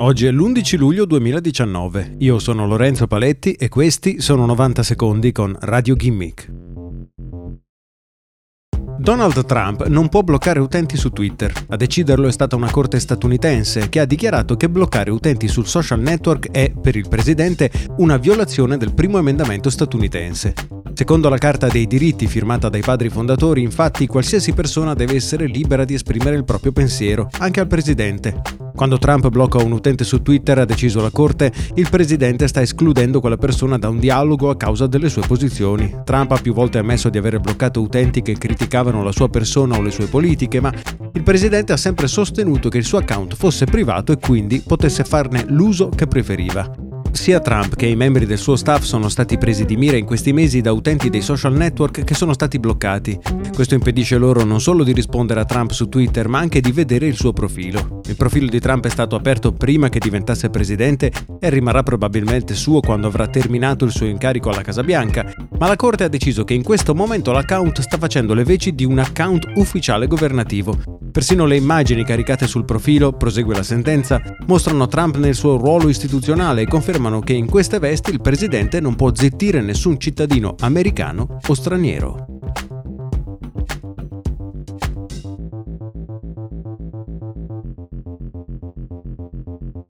Oggi è l'11 luglio 2019. Io sono Lorenzo Paletti e questi sono 90 secondi con Radio Gimmick. Donald Trump non può bloccare utenti su Twitter. A deciderlo è stata una corte statunitense che ha dichiarato che bloccare utenti sul social network è, per il presidente, una violazione del primo emendamento statunitense. Secondo la Carta dei diritti firmata dai padri fondatori, infatti, qualsiasi persona deve essere libera di esprimere il proprio pensiero, anche al presidente. Quando Trump blocca un utente su Twitter, ha deciso la Corte, il presidente sta escludendo quella persona da un dialogo a causa delle sue posizioni. Trump ha più volte ammesso di aver bloccato utenti che criticavano la sua persona o le sue politiche, ma il presidente ha sempre sostenuto che il suo account fosse privato e quindi potesse farne l'uso che preferiva. Sia Trump che i membri del suo staff sono stati presi di mira in questi mesi da utenti dei social network che sono stati bloccati. Questo impedisce loro non solo di rispondere a Trump su Twitter, ma anche di vedere il suo profilo. Il profilo di Trump è stato aperto prima che diventasse presidente e rimarrà probabilmente suo quando avrà terminato il suo incarico alla Casa Bianca, ma la Corte ha deciso che in questo momento l'account sta facendo le veci di un account ufficiale governativo Persino le immagini caricate sul profilo, prosegue la sentenza, mostrano Trump nel suo ruolo istituzionale e confermano che in queste vesti il presidente non può zittire nessun cittadino americano o straniero.